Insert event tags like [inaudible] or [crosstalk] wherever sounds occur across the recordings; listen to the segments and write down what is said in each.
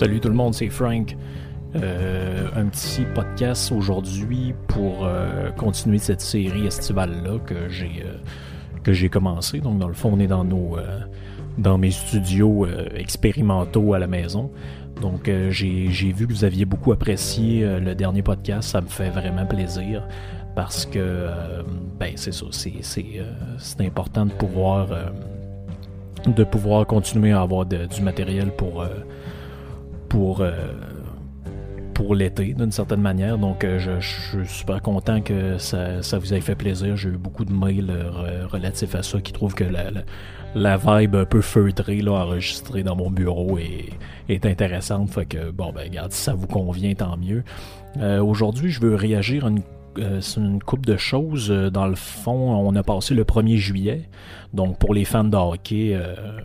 Salut tout le monde, c'est Frank. Euh, un petit podcast aujourd'hui pour euh, continuer cette série estivale-là que j'ai euh, que j'ai commencé. Donc dans le fond, on est dans nos dans mes studios expérimentaux à la maison. Donc j'ai vu que vous aviez beaucoup apprécié le dernier podcast, ça me fait vraiment plaisir parce que ben c'est ça, c'est important de pouvoir de pouvoir continuer à avoir du matériel pour pour, euh, pour l'été, d'une certaine manière. Donc, euh, je, suis super content que ça, vous ait fait plaisir. J'ai eu beaucoup de mails euh, relatifs à ça qui trouvent que la, la, vibe un peu feutrée là, enregistrée dans mon bureau est, est intéressante. Fait que, bon, ben, regarde, si ça vous convient, tant mieux. Aujourd'hui, je veux réagir à une euh, c'est une coupe de choses. Euh, dans le fond, on a passé le 1er juillet. Donc, pour les fans de hockey, euh,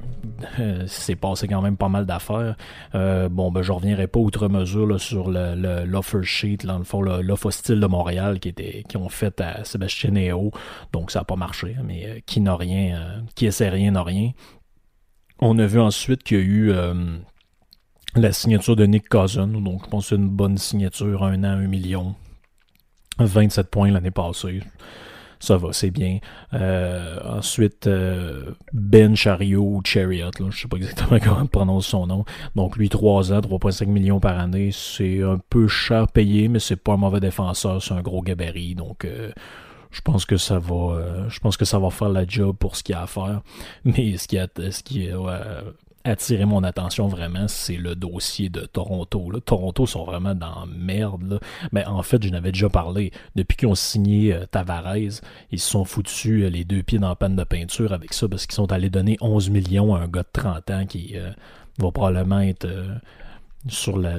[laughs] c'est passé quand même pas mal d'affaires. bon, ben, je reviendrai pas outre mesure sur l'offer sheet, dans le fond, l'offre style de Montréal qui, ont fait à Sébastien Néo. Donc, ça n'a pas marché. Mais qui n'a rien, qui essaie rien n'a rien. On a vu ensuite qu'il y a eu la signature de Nick Cousin. Donc, je pense que c'est une bonne signature, un an, un million 27 points l'année passée. Ça va, c'est bien. Euh, ensuite, euh, Ben Chariot ou Chariot, là, je sais pas exactement [laughs] comment on prononce son nom. Donc lui, 3 ans, 3,5 millions par année. C'est un peu cher payé, mais c'est pas un mauvais défenseur, c'est un gros gabarit. Donc euh, je pense que ça va je pense que ça va faire la job pour ce qu'il y a à faire. [laughs] Mais ce qui, a, ce qui est attiré mon attention vraiment, c'est le dossier de Toronto. Toronto sont vraiment dans merde. Mais en fait, je n'avais déjà parlé. Depuis qu'ils ont signé euh, Tavares, ils se sont foutus euh, les deux pieds dans la panne de peinture avec ça parce qu'ils sont allés donner 11 millions à un gars de 30 ans qui euh, va probablement être sur le,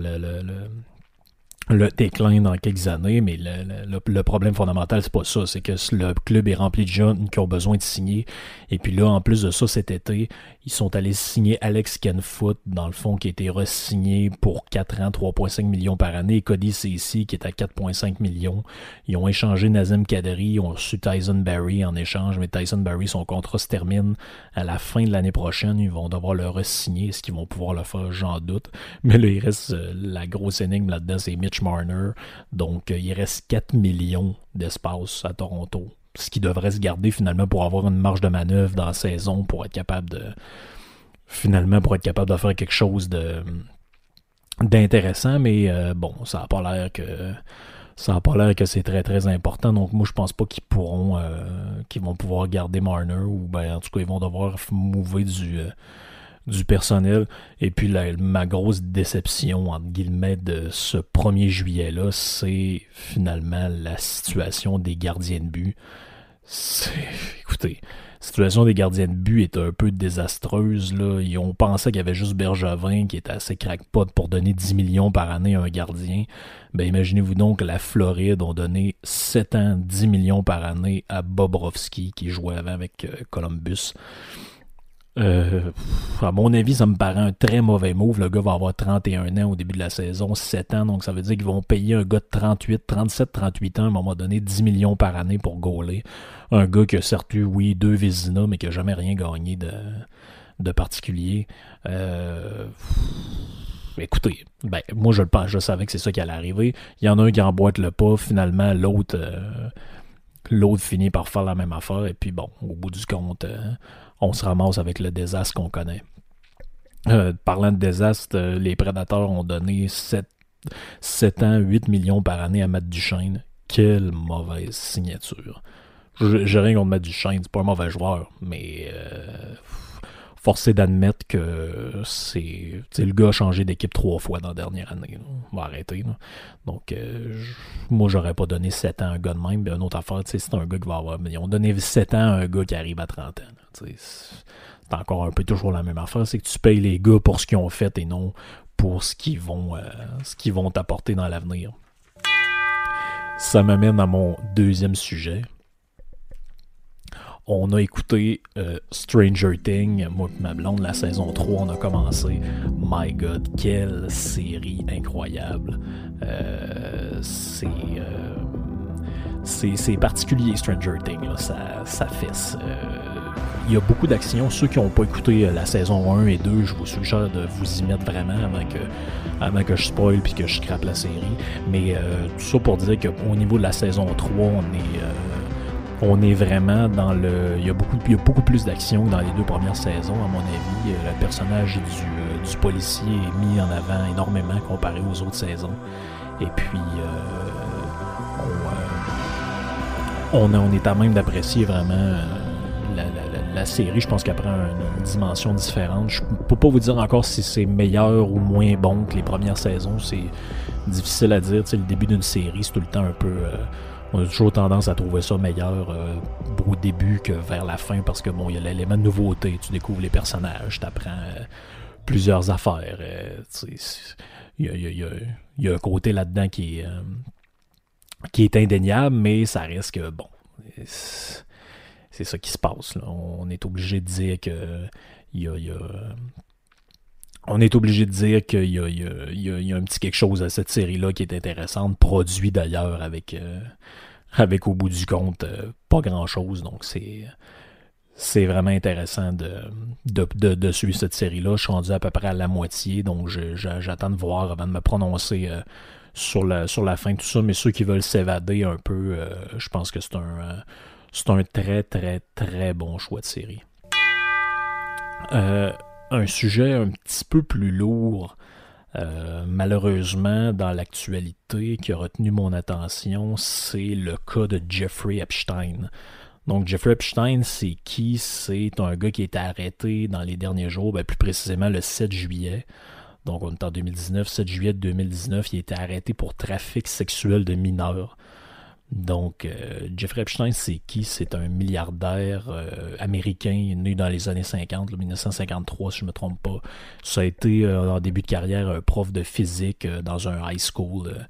le déclin dans quelques années, mais le, problème fondamental, c'est pas ça. C'est que le club est rempli de jeunes qui ont besoin de signer. Et puis là, en plus de ça, cet été, ils sont allés signer Alex Kenfoot, dans le fond, qui a été re-signé pour 4 ans, 3,5 millions par année. Cody ici qui est à 4,5 millions. Ils ont échangé Nazem Kadri, ils ont reçu Tyson Barry en échange, mais Tyson Barry, son contrat se termine à la fin de l'année prochaine. Ils vont devoir le re-signer. Est-ce qu'ils vont pouvoir le faire? J'en doute. Mais là, il reste euh, la grosse énigme là-dedans, c'est Mitch Marner. Donc, euh, il reste 4 millions d'espace à Toronto. Ce qui devrait se garder finalement pour avoir une marge de manœuvre dans la saison pour être capable de. Finalement, pour être capable de faire quelque chose de d'intéressant, mais euh, bon, ça n'a pas l'air que ça n'a pas l'air que c'est très très important. Donc moi je pense pas qu'ils pourront euh, qu'ils vont pouvoir garder Marner ou ben en tout cas ils vont devoir mouver du du personnel. Et puis ma grosse déception, entre guillemets, de ce 1er juillet-là, c'est finalement la situation des gardiens de but. Écoutez, la situation des gardiens de but est un peu désastreuse. Là. Ils ont pensé qu'il y avait juste Bergevin qui était assez crackpot pour donner 10 millions par année à un gardien. Ben, imaginez-vous donc la Floride ont donné 7 ans, 10 millions par année à Bobrovski qui jouait avant avec euh, Columbus. Euh, à mon avis, ça me paraît un très mauvais move. Le gars va avoir 31 ans au début de la saison, 7 ans, donc ça veut dire qu'ils vont payer un gars de 38, 37, 38 ans à un moment donné 10 millions par année pour gauler. Un gars qui a certes eu, oui, deux Vézina, mais qui a jamais rien gagné de, de particulier. Euh, écoutez, ben, moi je le pense, je savais que c'est ça qui allait arriver. Il y en a un qui emboîte le pas, finalement l'autre euh, l'autre finit par faire la même affaire, et puis bon, au bout du compte, euh, on se ramasse avec le désastre qu'on connaît. Euh, parlant de désastre, euh, les prédateurs ont donné 7, 7 ans, 8 millions par année à Matt Duchesne. Quelle mauvaise signature. J'ai rien contre Matt Duchesne, c'est pas un mauvais joueur, mais euh, forcé d'admettre que c'est. Le gars a changé d'équipe trois fois dans la dernière année. On va arrêter. Donc, moi, j'aurais pas donné 7 ans à un gars de même. Mais une autre affaire, c'est un gars qui va avoir. Ils ont donné 7 ans à un gars qui arrive à 30 ans. C'est encore un peu toujours la même affaire, c'est que tu payes les gars pour ce qu'ils ont fait et non pour ce qu'ils vont, euh, vont t'apporter dans l'avenir. Ça m'amène à mon deuxième sujet. On a écouté euh, Stranger Things, moi et ma blonde, la saison 3, on a commencé. My God, quelle série incroyable. Euh, c'est c'est particulier Stranger Things, ça, ça fesse. Il y a beaucoup d'actions. Ceux qui n'ont pas écouté la saison 1 et 2, je vous suggère de vous y mettre vraiment avant que, avant que je spoil puis que je scrape la série. Mais tout ça pour dire qu'au niveau de la saison 3, on est on est vraiment dans le. Il y a beaucoup, il y a beaucoup plus d'action que dans les deux premières saisons, à mon avis. Euh, le personnage du, euh, policier est mis en avant énormément comparé aux autres saisons. Et puis, euh, on, on, est à même d'apprécier vraiment la, série. Je pense qu'elle prend une, dimension différente. Je peux pas vous dire encore si c'est meilleur ou moins bon que les premières saisons. C'est difficile à dire. le début d'une série, c'est tout le temps un peu on a toujours tendance à trouver ça meilleur euh, au début que vers la fin parce que bon, il y a l'élément de nouveauté, tu découvres les personnages, tu apprends euh, plusieurs affaires. il, y a, un côté là-dedans qui est, euh, qui est indéniable, mais ça reste que bon. Ça qui se passe. On est obligé de dire que il y a, on est obligé de dire qu'il y, y, a un petit quelque chose à cette série-là qui est intéressante, produit d'ailleurs avec, avec au bout du compte euh, pas grand-chose. Donc c'est c'est vraiment intéressant de, de, suivre cette série-là. Je suis rendu à peu près à la moitié, donc j'attends de voir avant de me prononcer euh, sur, la, sur la fin de tout ça. Mais ceux qui veulent s'évader un peu, euh, je pense que c'est un, c'est un très, très, très bon choix de série. un sujet un petit peu plus lourd euh, malheureusement, dans l'actualité qui a retenu mon attention, c'est le cas de Jeffrey Epstein. Donc, Jeffrey Epstein, c'est qui? C'est un gars qui a été arrêté dans les derniers jours, ben, plus précisément le 7 juillet. Donc, on est en 2019, 7 juillet 2019, il a été arrêté pour trafic sexuel de mineurs. Donc, euh, Jeffrey Epstein, c'est qui? C'est un milliardaire euh, américain né dans les années 50, 1953, si je ne me trompe pas. Ça a été, euh, en début de carrière, un prof de physique dans un high school.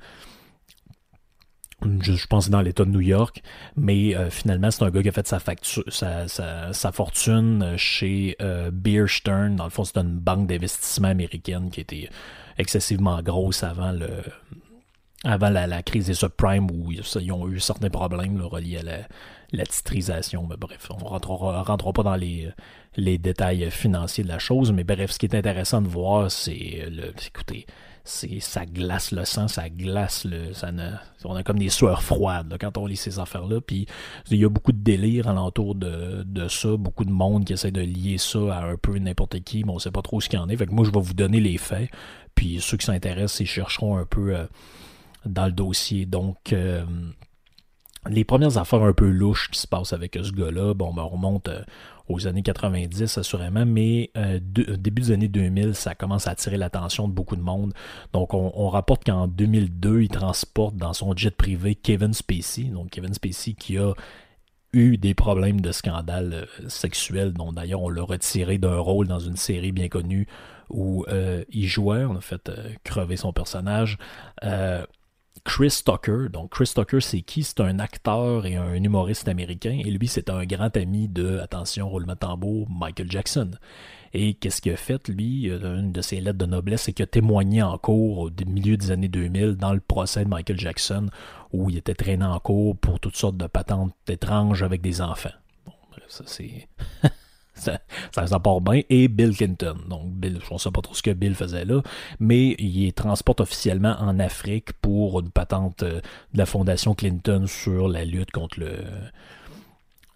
Je, pense dans l'État de New York, mais finalement, c'est un gars qui a fait sa, facture, sa, sa fortune chez Bear Stearns. Dans le fond, c'est une banque d'investissement américaine qui était excessivement grosse avant le, avant la, crise des subprimes où ils ont eu certains problèmes reliés à la, titrisation. Mais bref, on ne rentrera, pas dans les, détails financiers de la chose. Mais bref, ce qui est intéressant de voir, c'est le. Écoutez, ça glace le sang, ça glace le. On a comme des sueurs froides quand on lit ces affaires-là. Puis il y a beaucoup de délire alentour de, de ça, beaucoup de monde qui essaie de lier ça à un peu n'importe qui, mais on sait pas trop ce qu'il y en est. Fait que moi, je vais vous donner les faits. Puis ceux qui s'intéressent, ils chercheront un peu. Euh, dans le dossier. Donc, euh, les premières affaires un peu louches qui se passent avec ce gars-là, bon, ben, on remonte euh, aux années 90 assurément, mais euh, début des années 2000, ça commence à attirer l'attention de beaucoup de monde. Donc, on, rapporte qu'en 2002, il transporte dans son jet privé Kevin Spacey. Donc, Kevin Spacey qui a eu des problèmes de scandale sexuel, dont d'ailleurs on l'a retiré d'un rôle dans une série bien connue où il jouait, on a fait crever son personnage. Chris Tucker. Donc, Chris Tucker, c'est qui? C'est un acteur et un humoriste américain. Et lui, c'est un grand ami de, attention, roulement tambour, Michael Jackson. Et qu'est-ce qu'il a fait, lui? Une de ses lettres de noblesse, c'est qu'il a témoigné en cours au milieu des années 2000 dans le procès de Michael Jackson, où il était traîné en cours pour toutes sortes de patentes étranges avec des enfants. Bon, ça, c'est. [laughs] ça, ça, bien, et Bill Clinton. Donc, Bill, je ne sais pas trop ce que Bill faisait là, mais il transporte officiellement en Afrique pour une patente euh, de la Fondation Clinton sur la lutte contre le,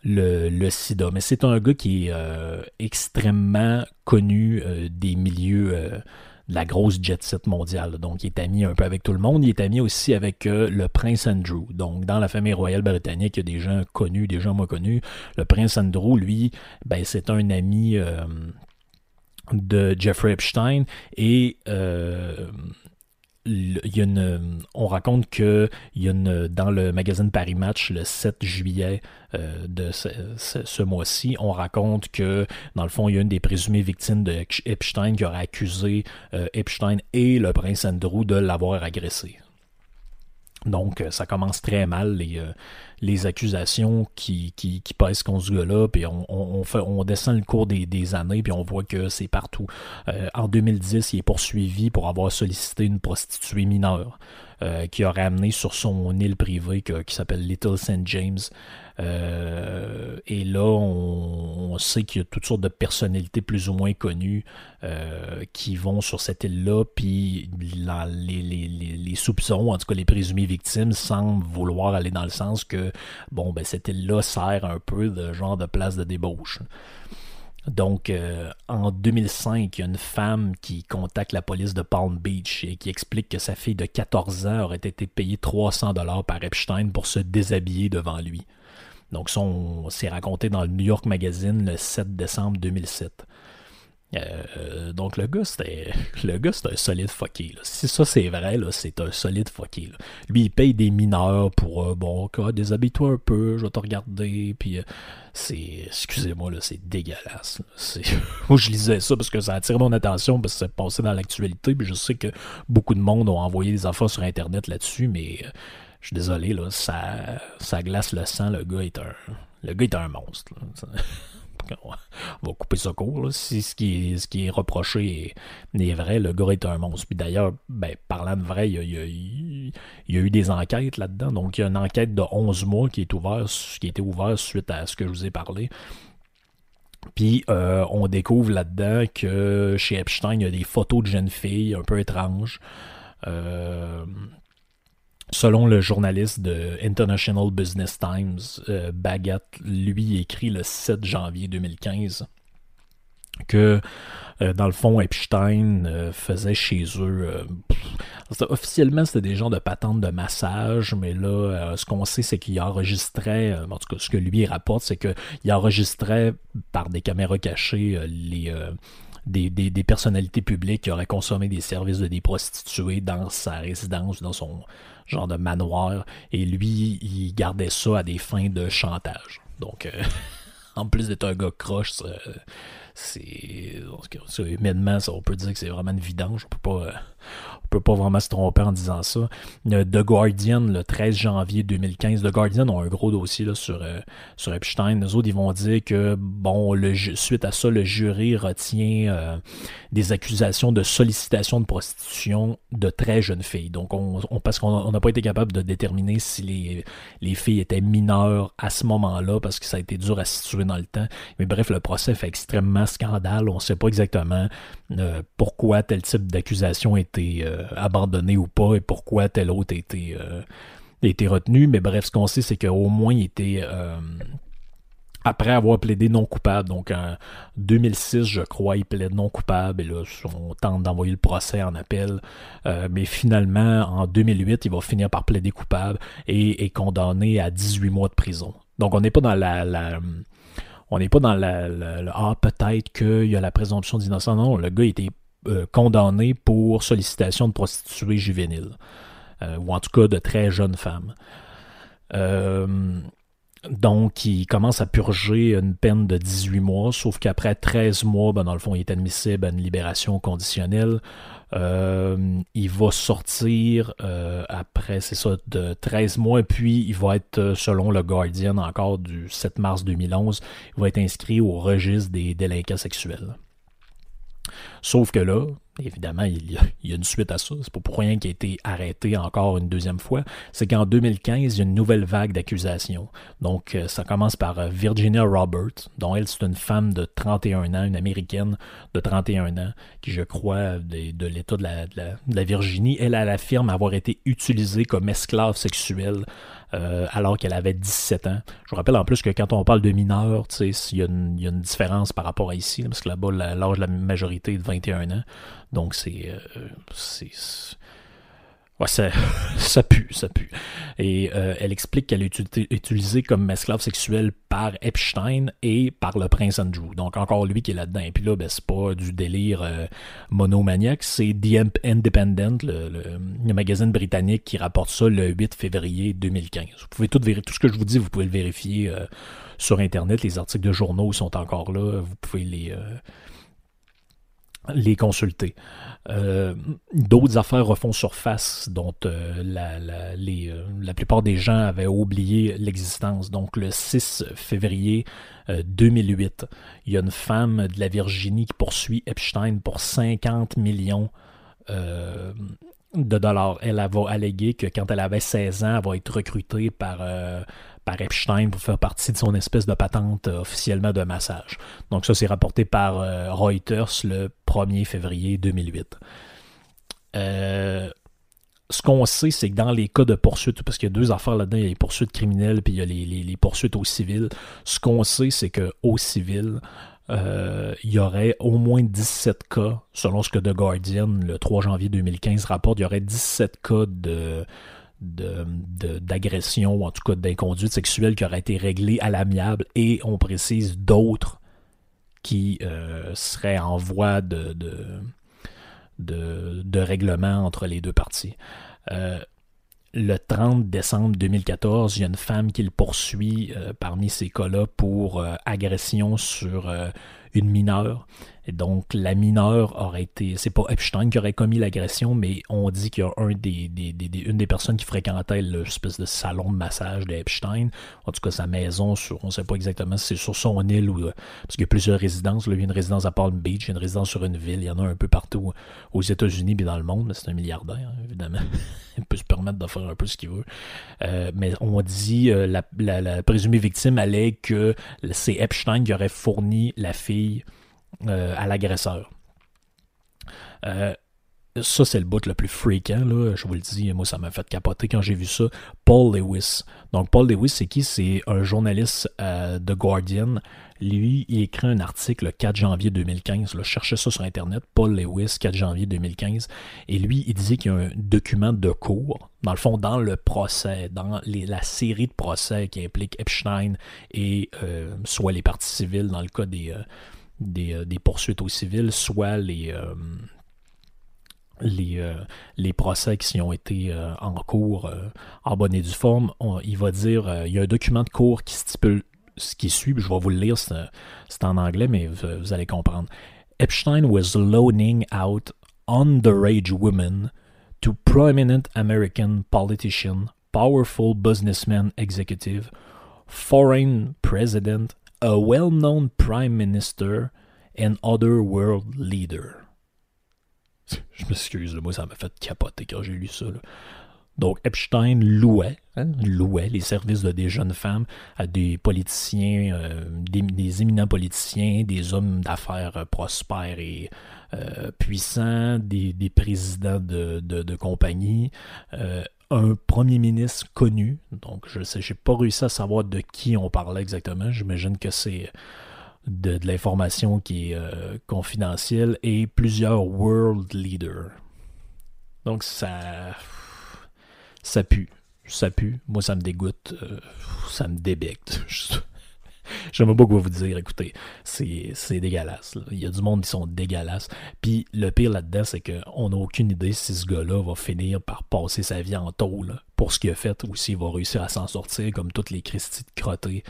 le, le sida. Mais c'est un gars qui est euh, extrêmement connu euh, des milieux la grosse jet set mondiale. Donc, il est ami un peu avec tout le monde. Il est ami aussi avec euh, le prince Andrew. Donc, dans la famille royale britannique, il y a des gens connus, des gens moins connus. Le prince Andrew, lui, ben, c'est un ami euh, de Jeffrey Epstein et euh, une, on raconte que il y a une, dans le magazine Paris Match le 7 juillet euh, de ce, mois-ci, on raconte que dans le fond, il y a une des présumées victimes de Epstein qui aurait accusé euh, Epstein et le prince Andrew de l'avoir agressé. Donc, euh, ça commence très mal. Les, les accusations qui, qui, qui pèsent contre ce gars-là, puis on, on descend le cours des, des années, puis on voit que c'est partout. Euh, en 2010, il est poursuivi pour avoir sollicité une prostituée mineure. Euh, qui aurait amené sur son île privée qui s'appelle Little St. James. Euh, et là, on, sait qu'il y a toutes sortes de personnalités plus ou moins connues euh, qui vont sur cette île-là, puis les, soupçons, en tout cas les présumées victimes, semblent vouloir aller dans le sens que, bon, ben cette île-là sert un peu de genre de place de débauche. Donc, euh, en 2005, il y a une femme qui contacte la police de Palm Beach et qui explique que sa fille de 14 ans aurait été payée 300 dollars par Epstein pour se déshabiller devant lui. Donc, ça, s'est raconté dans le New York Magazine le 7 décembre 2007. Euh, donc le gars [laughs] le gars c'est un solide fucké si ça c'est vrai là c'est un solide fucké lui il paye des mineurs pour euh, bon déshabille-toi un peu je vais te regarder puis euh, c'est excusez-moi là c'est dégueulasse [laughs] moi je lisais ça parce que ça a attiré mon attention parce que c'est passé dans l'actualité puis je sais que beaucoup de monde ont envoyé des affaires sur internet là-dessus mais je suis désolé là ça ça glace le sang le gars est un le gars est un monstre [laughs] on va couper ça court. Si ce qui, est, ce qui est reproché est, vrai, le gars est un monstre. Puis d'ailleurs, ben, parlant de vrai, il y a, eu des enquêtes là-dedans. Donc, il y a une enquête de 11 mois qui est ouverte, qui a été ouverte suite à ce que je vous ai parlé. Puis euh, on découvre là-dedans que chez Epstein, il y a des photos de jeunes filles un peu étranges. Euh, Selon le journaliste de International Business Times, euh, Bagat, lui, écrit le 7 janvier 2015 que, euh, dans le fond, Epstein euh, faisait chez eux... officiellement, c'était des gens de patente de massage, mais là, ce qu'on sait, c'est qu'il enregistrait, en tout cas, ce que lui rapporte, c'est qu'il enregistrait par des caméras cachées les... Des, des, personnalités publiques qui auraient consommé des services de des prostituées dans sa résidence, dans son, genre de manoir, et lui, il gardait ça à des fins de chantage. Donc, euh, [laughs] en plus d'être un gars croche, c'est humainement, on peut dire que c'est vraiment une vidange. On peut pas, euh, on peut pas vraiment se tromper en disant ça. The Guardian, le 13 janvier 2015, The Guardian ont un gros dossier là, sur, euh, sur Epstein. Les autres, ils vont dire que, bon, suite à ça, le jury retient euh, des accusations de sollicitation de prostitution de très jeunes filles. Donc, on, parce qu'on n'a pas été capable de déterminer si les, les filles étaient mineures à ce moment-là, parce que ça a été dur à situer dans le temps. Mais bref, le procès fait extrêmement scandale. On ne sait pas exactement euh, pourquoi tel type d'accusation a été euh, abandonné ou pas et pourquoi tel autre a été, euh, été retenu. Mais bref, ce qu'on sait, c'est qu'au moins il était après avoir plaidé non coupable. Donc en 2006, je crois, il plaide non coupable et là, on tente d'envoyer le procès en appel. mais finalement, en 2008, il va finir par plaider coupable et est condamné à 18 mois de prison. Donc on n'est pas dans la, on n'est pas dans le ah peut-être qu'il y a la présomption d'innocence. Non, le gars été euh, condamné pour sollicitation de prostituées juvéniles, euh, ou en tout cas de très jeunes femmes. Euh, donc, il commence à purger une peine de 18 mois, sauf qu'après 13 mois, ben, dans le fond, il est admissible à une libération conditionnelle. Euh, il va sortir euh, après, c'est ça, de 13 mois, puis il va être, euh, selon le Guardian, encore du 7 mars 2011, il va être inscrit au registre des délinquants sexuels. Sauf que là, évidemment, il y, a, une suite à ça. C'est pas pour rien qu'il a été arrêté encore une deuxième fois. C'est qu'en 2015, il y a une nouvelle vague d'accusations. Donc, euh, ça commence par euh, Virginia Roberts, dont elle, c'est une femme de 31 ans, une américaine de 31 ans, qui, je crois, de, l'État de la, de la, Virginie. Elle, elle affirme avoir été utilisée comme esclave sexuelle euh, alors qu'elle avait 17 ans. Je vous rappelle en plus que quand on parle de mineurs, il y, a une différence par rapport à ici, parce que là-bas, l'âge de la majorité est de 21 ans. Donc c'est euh, Ouais, ça, [laughs] ça pue, ça pue. Et euh, elle explique qu'elle est utilisée comme esclave sexuelle par Epstein et par le prince Andrew. Donc encore lui qui est là-dedans. Et puis là, ben, c'est pas du délire euh, monomaniaque, c'est The Independent, le, magazine britannique qui rapporte ça le 8 février 2015. Vous pouvez tout vérifier, tout ce que je vous dis, vous pouvez le vérifier euh, sur Internet. Les articles de journaux sont encore là. Vous pouvez les les consulter. Euh, d'autres affaires refont surface dont euh, la, la, euh, la, plupart des gens avaient oublié l'existence. Donc le 6 février 2008, il y a une femme de la Virginie qui poursuit Epstein pour 50 millions de dollars. Elle va alléguer que quand elle avait 16 ans, elle va être recrutée par par Epstein pour faire partie de son espèce de patente euh, officiellement de massage. Donc ça, c'est rapporté par euh, Reuters le 1er février 2008. Euh, ce qu'on sait, c'est que dans les cas de poursuites, parce qu'il y a deux affaires là-dedans, il y a les poursuites criminelles puis il y a les, poursuites au civil. Ce qu'on sait, c'est qu'au civil, il y aurait au moins 17 cas, selon ce que The Guardian, le 3 janvier 2015, rapporte, il y aurait 17 cas de d'agression, ou en tout cas d'inconduite sexuelle qui aurait été réglée à l'amiable, et on précise d'autres qui euh, seraient en voie de, de, règlement entre les deux parties. Euh, le 30 décembre 2014, il y a une femme qui le poursuit euh, parmi ces cas-là pour agression sur une mineure. Et donc, la mineure aurait été. C'est pas Epstein qui aurait commis l'agression, mais on dit qu'il y a des, une des personnes qui fréquentait l'espèce de salon de massage d'Epstein. En tout cas, sa maison, on sait pas exactement si c'est sur son île ou. Euh, parce qu'il y a plusieurs résidences. Là, il y a une résidence à Palm Beach, il y a une résidence sur une ville. Il y en a un peu partout aux États-Unis et dans le monde. C'est un milliardaire, évidemment. [laughs] il peut se permettre de faire un peu ce qu'il veut. Euh, mais on dit, euh, la présumée victime allait que c'est Epstein qui aurait fourni la fille euh, à l'agresseur. Euh, ça, c'est le bout le plus fréquent, là. Je vous le dis, moi, ça m'a fait capoter quand j'ai vu ça. Paul Lewis. Donc, Paul Lewis, c'est qui? C'est un journaliste euh, de Guardian. Lui, il écrit un article le 4 janvier 2015. Là, je cherchais ça sur Internet. Paul Lewis, 4 janvier 2015. Et lui, il disait qu'il y a un document de cours, dans le fond, dans le procès, dans la série de procès qui implique Epstein et soit les parties civiles, dans le cas des euh, des, poursuites au civil, soit les, euh, les, euh, les procès qui ont été en cours en bonne et due forme. il va dire, il y a un document de cours qui stipule ce qui suit, je vais vous le lire, c'est en anglais, mais vous, allez comprendre. Epstein was loaning out underage women to prominent American politicians, powerful businessmen executive, foreign president, a well-known prime minister and other world leader. [laughs] Je m'excuse, moi ça m'a fait capoter quand j'ai lu ça. Donc Epstein louait, hein, louait les services de des jeunes femmes à des politiciens, euh, des, éminents politiciens, des hommes d'affaires prospères et euh, puissants, des, présidents de, de, compagnie, euh, un premier ministre connu. Donc, je sais, j'ai pas réussi à savoir de qui on parlait exactement. J'imagine que c'est de, l'information qui est euh, confidentielle et plusieurs world leaders. Donc, ça. Ça pue. Ça pue. Moi, ça me dégoûte. Euh, ça me débecte. [laughs] [laughs] J'aime quoi vous dire, écoutez, c'est dégueulasse. Il y a du monde qui sont dégueulasses. Puis le pire là-dedans, c'est qu'on n'a aucune idée si ce gars-là va finir par passer sa vie en tôle pour ce qu'il a fait ou s'il va réussir à s'en sortir comme toutes les Christie de crottés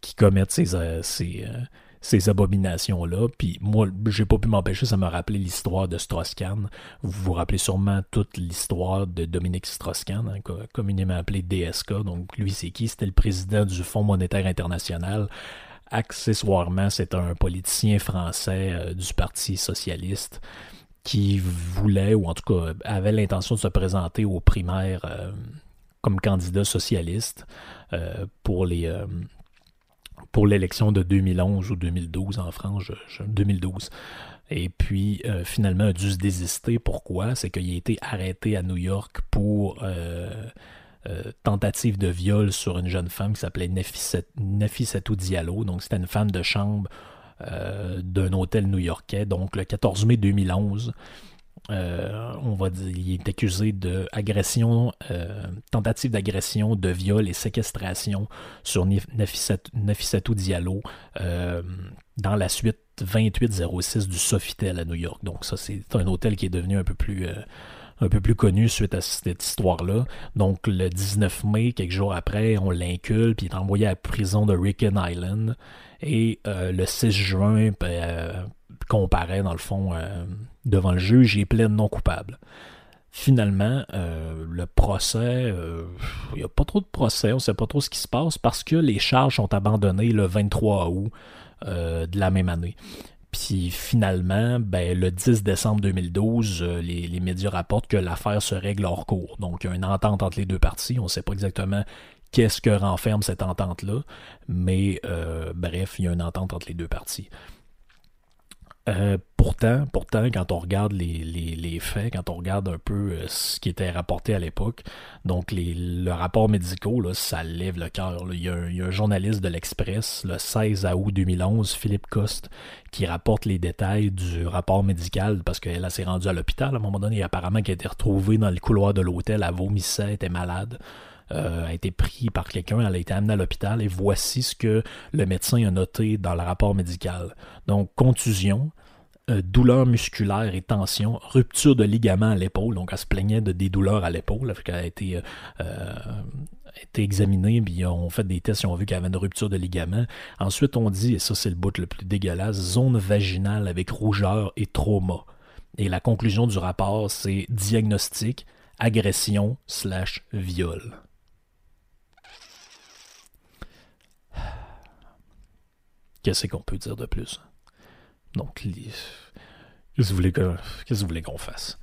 qui commettent ces, euh, euh, ces, abominations-là. Puis moi, j'ai pas pu m'empêcher, ça m'a rappelé l'histoire de Strauss-Kahn. Vous vous rappelez sûrement toute l'histoire de Dominique Strauss-Kahn, hein, communément appelé DSK. Donc lui, c'est qui? C'était le président du Fonds monétaire international. Accessoirement, c'est un politicien français euh, du Parti socialiste qui voulait, ou en tout cas avait l'intention de se présenter aux primaires euh, comme candidat socialiste euh, pour les pour l'élection de 2011 ou 2012 en France, 2012. Et puis, euh, finalement, a dû se désister. Pourquoi? C'est qu'il a été arrêté à New York pour euh, euh, tentative de viol sur une jeune femme qui s'appelait Nafissatou Diallo. Donc, c'était une femme de chambre d'un hôtel new-yorkais. Donc, le 14 mai 2011, euh, on va dire, il est accusé d'agression, euh, tentative d'agression, de viol et séquestration sur Nafissatou Diallo euh, dans la suite 2806 du Sofitel à New York. Donc ça, c'est un hôtel qui est devenu un peu plus un peu plus connu suite à cette histoire-là. Donc, le 19 mai, quelques jours après, on l'incule, puis il est envoyé à la prison de Ricken Island. Et le 6 juin, ben, comparaît, dans le fond, devant le juge et plaide non coupable. Finalement, le procès, il n'y a pas trop de procès, on ne sait pas trop ce qui se passe parce que les charges sont abandonnées le 23 août de la même année. Puis finalement, ben, le 10 décembre 2012, euh, les, médias rapportent que l'affaire se règle hors cours. Donc, il y a une entente entre les deux parties. On ne sait pas exactement qu'est-ce que renferme cette entente-là, mais euh, bref, il y a une entente entre les deux parties. Euh, pourtant, pourtant, quand on regarde les, faits, quand on regarde un peu euh, ce qui était rapporté à l'époque, donc les, le rapport médicaux, là, ça lève le cœur. Il, y a un journaliste de l'Express, le 16 août 2011, Philippe Coste, qui rapporte les détails du rapport médical parce qu'elle s'est rendue à l'hôpital à un moment donné et apparemment qu'elle a été retrouvée dans le couloir de l'hôtel, elle vomissait, était malade. Euh, a été pris par quelqu'un, elle a été amenée à l'hôpital et voici ce que le médecin a noté dans le rapport médical. Donc, contusion, euh, douleur musculaire et tension, rupture de ligament à l'épaule, donc elle se plaignait de des douleurs à l'épaule, elle a été, euh, été examinée, puis on fait des tests, et on a vu qu'elle avait une rupture de ligament. Ensuite, on dit, et ça c'est le bout le plus dégueulasse, zone vaginale avec rougeur et trauma. Et la conclusion du rapport, c'est diagnostic, agression slash viol. Qu'est-ce qu'on peut dire de plus? Donc, qu'est-ce que vous voulez qu'on fasse?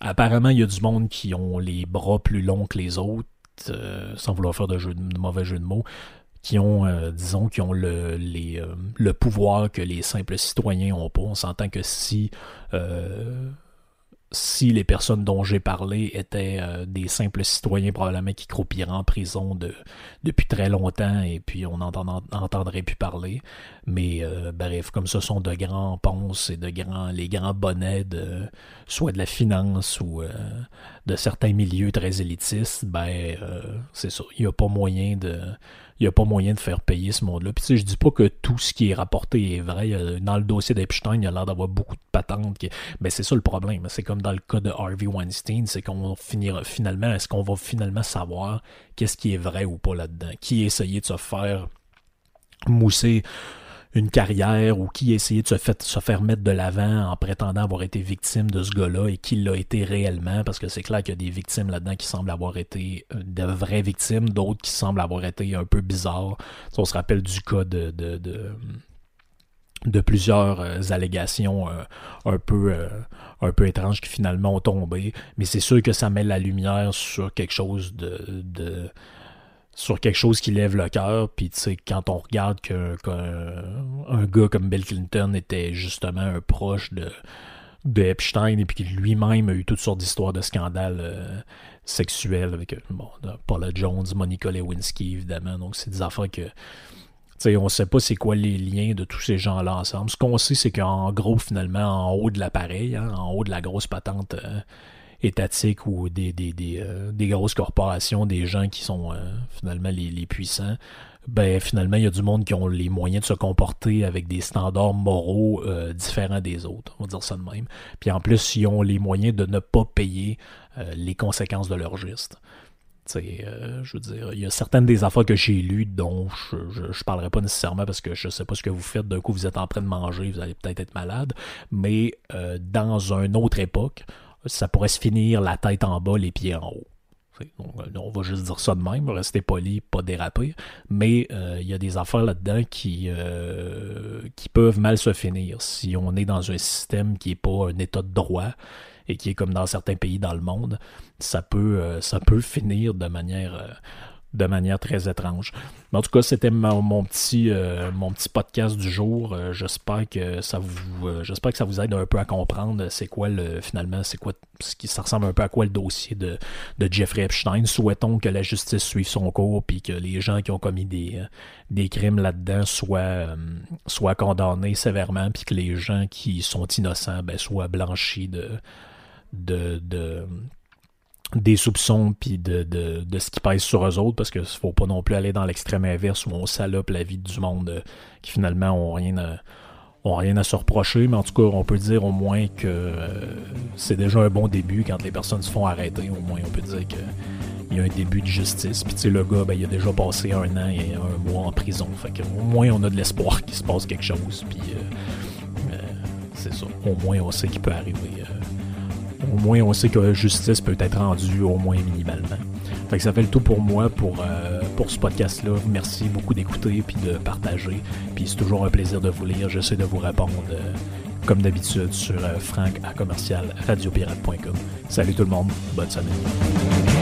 Apparemment, il y a du monde qui ont les bras plus longs que les autres, euh, sans vouloir faire de, mauvais jeu de mots, qui ont, euh, disons, qui ont le, euh, le pouvoir que les simples citoyens n'ont pas. On s'entend que si si les personnes dont j'ai parlé étaient euh, des simples citoyens probablement qui croupiraient en prison de, depuis très longtemps et puis on n'entendrait plus parler. Mais euh, bref, comme ce sont de grands ponces et de grands les grands bonnets de soit de la finance ou euh, de certains milieux très élitistes, ben c'est ça. Il n'y a pas moyen de il n'y a pas moyen de faire payer ce monde-là. Puis tu sais, je dis pas que tout ce qui est rapporté est vrai. Dans le dossier d'Epstein, il y a l'air d'avoir beaucoup de patentes. Qui... Ben, c'est ça le problème. C'est comme dans le cas de Harvey Weinstein, c'est qu'on finira finalement, est-ce qu'on va finalement savoir qu'est-ce qui est vrai ou pas là-dedans? Qui essayait de se faire mousser une carrière ou qui essayait de se, faire mettre de l'avant en prétendant avoir été victime de ce gars-là et qui l'a été réellement, parce que c'est clair qu'il y a des victimes là-dedans qui semblent avoir été euh, de vraies victimes, d'autres qui semblent avoir été un peu bizarres. on se rappelle du cas de, plusieurs euh, allégations euh, un peu étranges qui finalement ont tombé, mais c'est sûr que ça met la lumière sur quelque chose de sur quelque chose qui lève le cœur. Puis, tu sais, quand on regarde qu'un un gars comme Bill Clinton était justement un proche de, de Epstein et puis lui-même a eu toutes sortes d'histoires de scandales euh, sexuels avec bon, Paula Jones, Monica Lewinsky, évidemment. Donc, c'est des affaires que. sais on sait pas c'est quoi les liens de tous ces gens-là ensemble. Ce qu'on sait, c'est qu'en gros, finalement, en haut de l'appareil, hein, en haut de la grosse patente, euh, étatiques ou des, des, euh, des, grosses corporations, des gens qui sont euh, finalement les, les, puissants, ben finalement, il y a du monde qui ont les moyens de se comporter avec des standards moraux euh, différents des autres, on va dire ça de même. Puis en plus, ils ont les moyens de ne pas payer les conséquences de leur geste. Je veux dire, il y a certaines des affaires que j'ai lues dont je, je, parlerai pas nécessairement parce que je sais pas ce que vous faites. D'un coup, vous êtes en train de manger, vous allez peut-être être malade. Mais dans une autre époque, ça pourrait se finir la tête en bas, les pieds en haut. On va juste dire ça de même, rester poli, pas déraper. Mais euh, il y a des affaires là-dedans qui, euh, qui peuvent mal se finir si on est dans un système qui n'est pas un état de droit et qui est comme dans certains pays dans le monde. Ça peut, euh, ça peut finir de manière de manière très étrange. Mais en tout cas, c'était mon, petit, euh, mon petit podcast du jour. Euh, j'espère que ça vous euh, j'espère que ça vous aide un peu à comprendre c'est quoi le finalement c'est quoi ce qui ressemble un peu à quoi le dossier de, Jeffrey Epstein. Souhaitons que la justice suive son cours puis que les gens qui ont commis des, crimes là-dedans soient, soient condamnés sévèrement puis que les gens qui sont innocents ben, soient blanchis de, de des soupçons puis de, de, de, ce qui pèse sur eux autres parce que faut pas non plus aller dans l'extrême inverse où on salope la vie du monde euh, qui finalement ont rien ont rien à se reprocher, mais en tout cas, on peut dire au moins que euh, c'est déjà un bon début quand les personnes se font arrêter. Au moins, on peut dire qu'il y a un début de justice. Puis, tu sais, le gars, ben, il a déjà passé un an et un mois en prison. Fait au moins, on a de l'espoir qu'il se passe quelque chose. Puis, euh, c'est ça. Au moins, on sait qu'il peut arriver. Au moins, on sait que justice peut être rendue au moins minimalement. Fait que ça fait le tout pour moi pour, euh, pour ce podcast-là. Merci beaucoup d'écouter puis de partager. Puis c'est toujours un plaisir de vous lire. J'essaie de vous répondre euh, comme d'habitude sur euh, à commercial radiopirate.com. Salut tout le monde, bonne semaine.